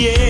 yeah.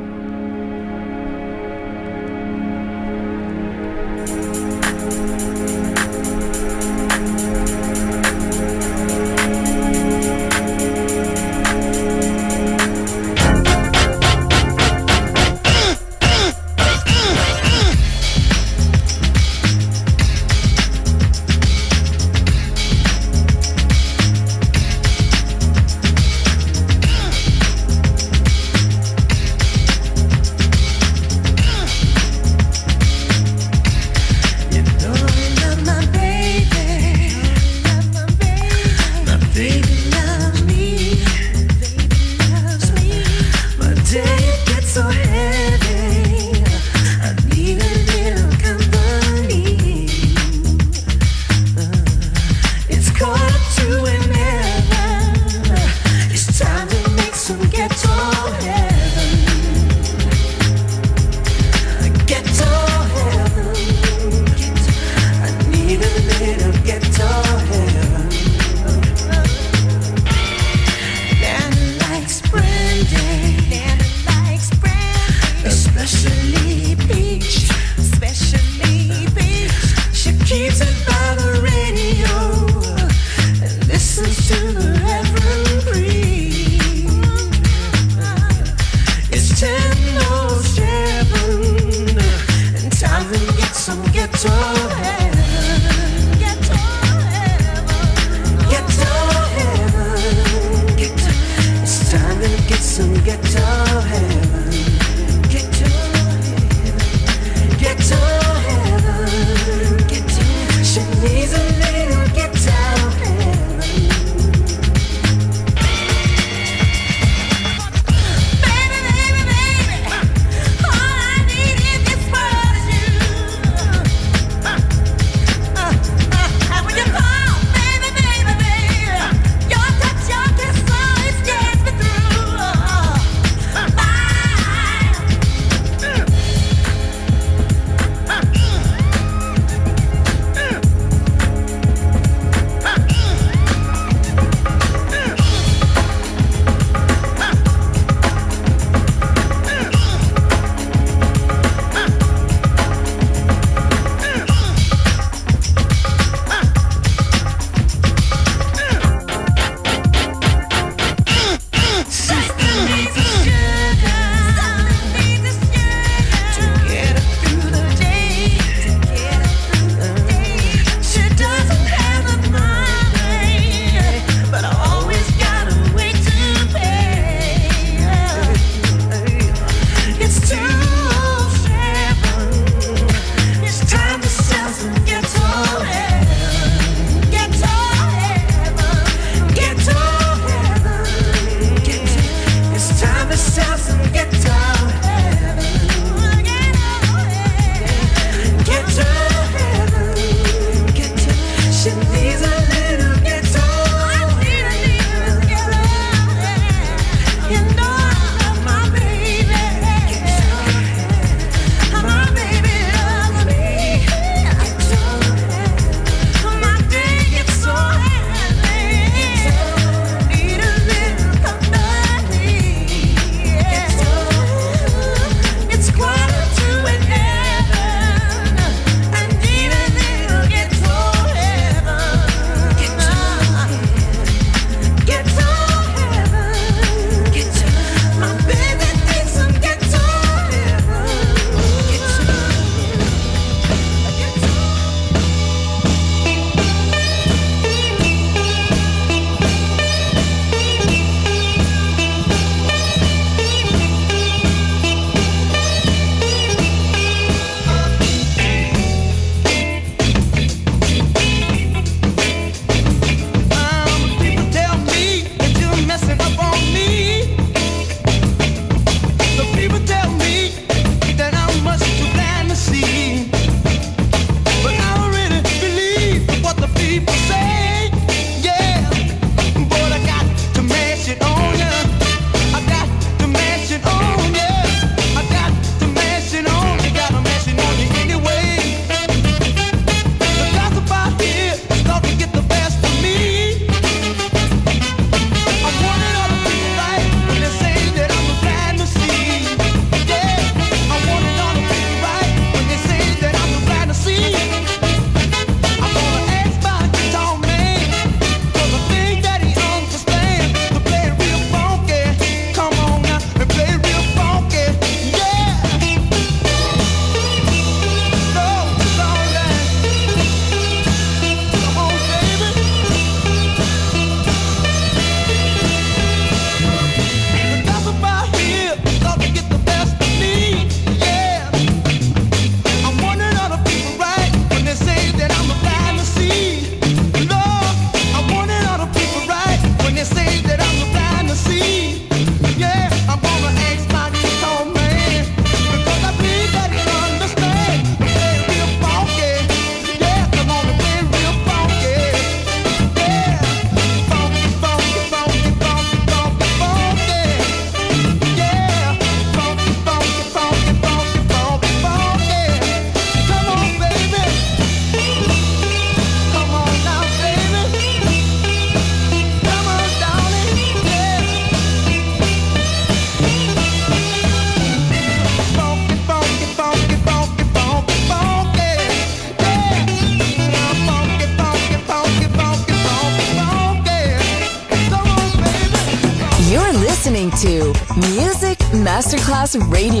Radio,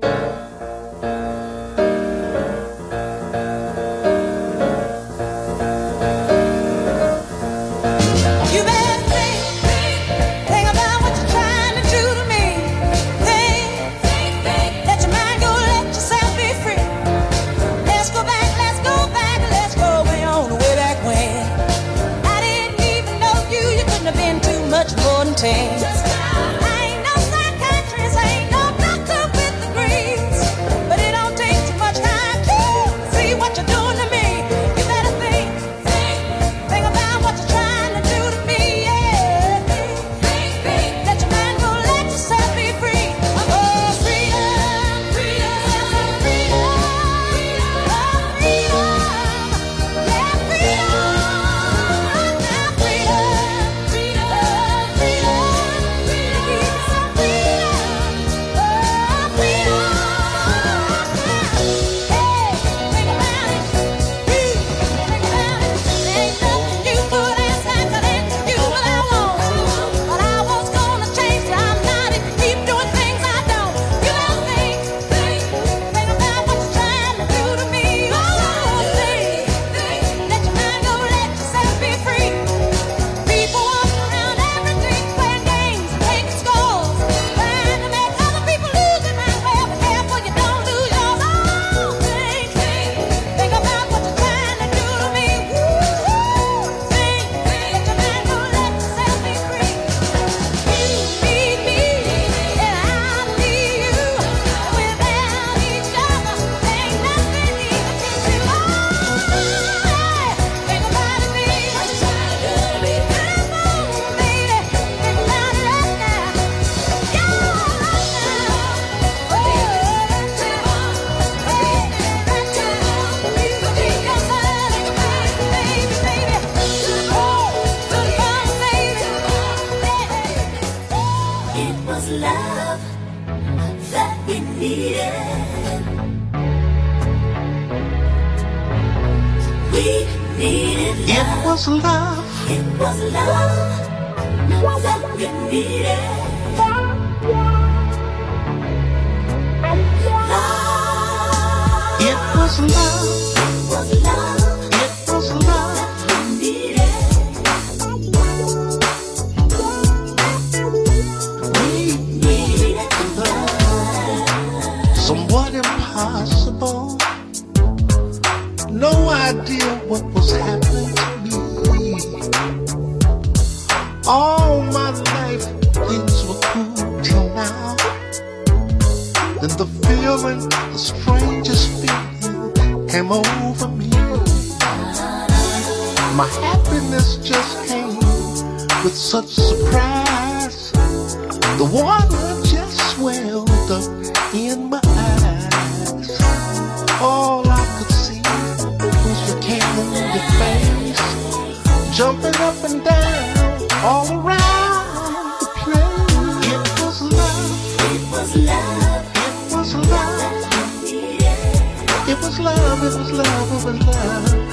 jumping up and down all around the place. It was love. It was love. It was love. It was love. It was love. It was love. It was love.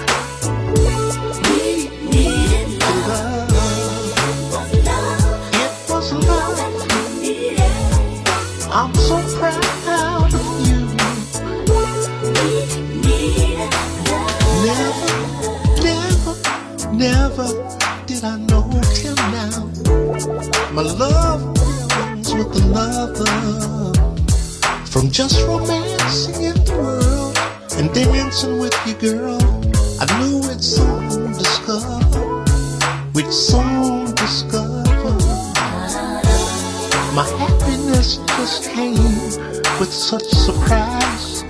never did I know him now. My love belongs with the lover. From just romancing in the world and dancing with you, girl, I knew it soon discover. We'd soon discover. My happiness just came with such surprise.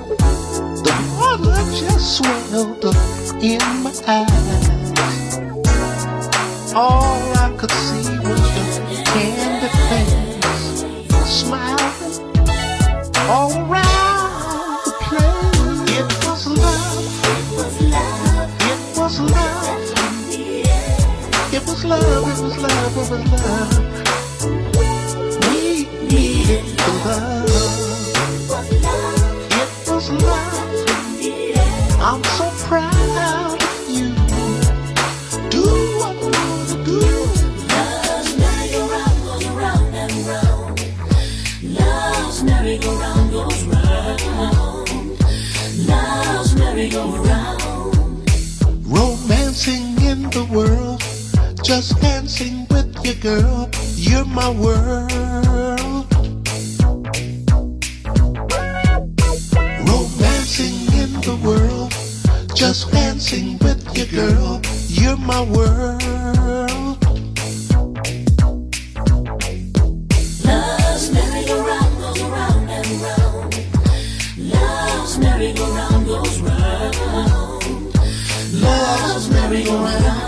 The water just swelled up in my eyes. Dancing with your girl. You're my world. Romancing in the world, just dancing with your girl. You're my world. Love's merry-go-round goes round and round. Love's merry-go-round goes round. Love's merry-go-round.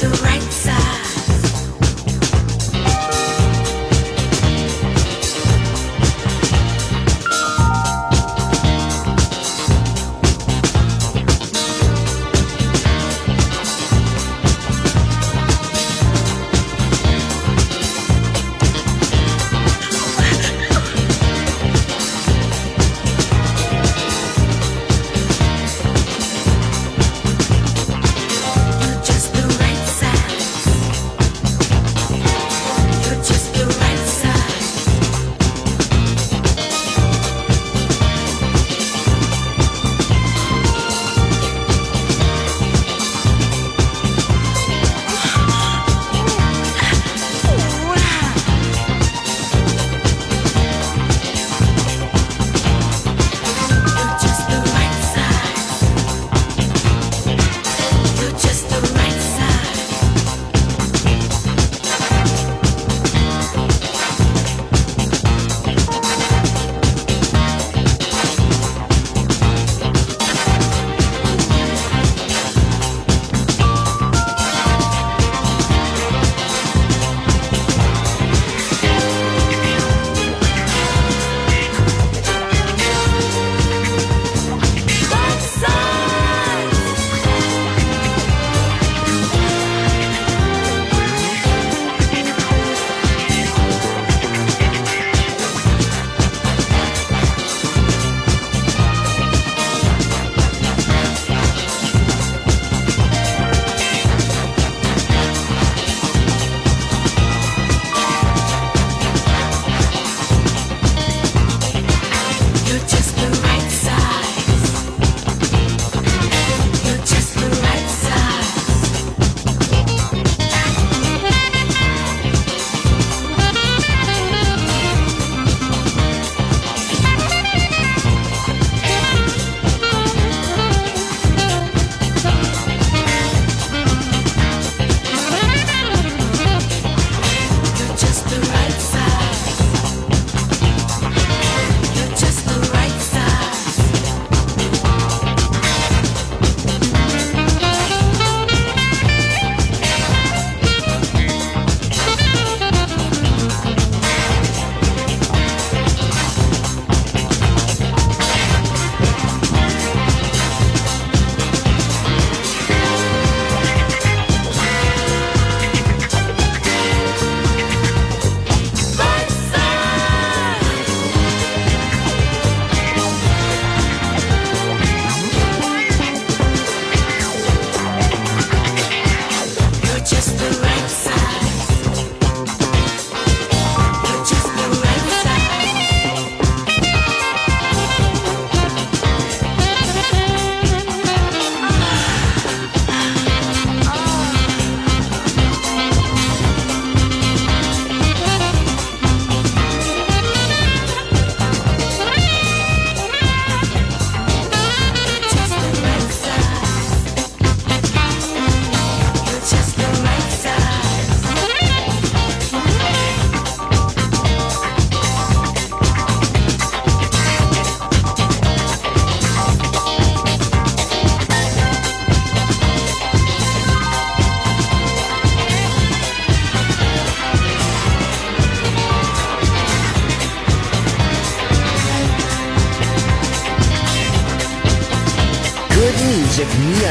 The right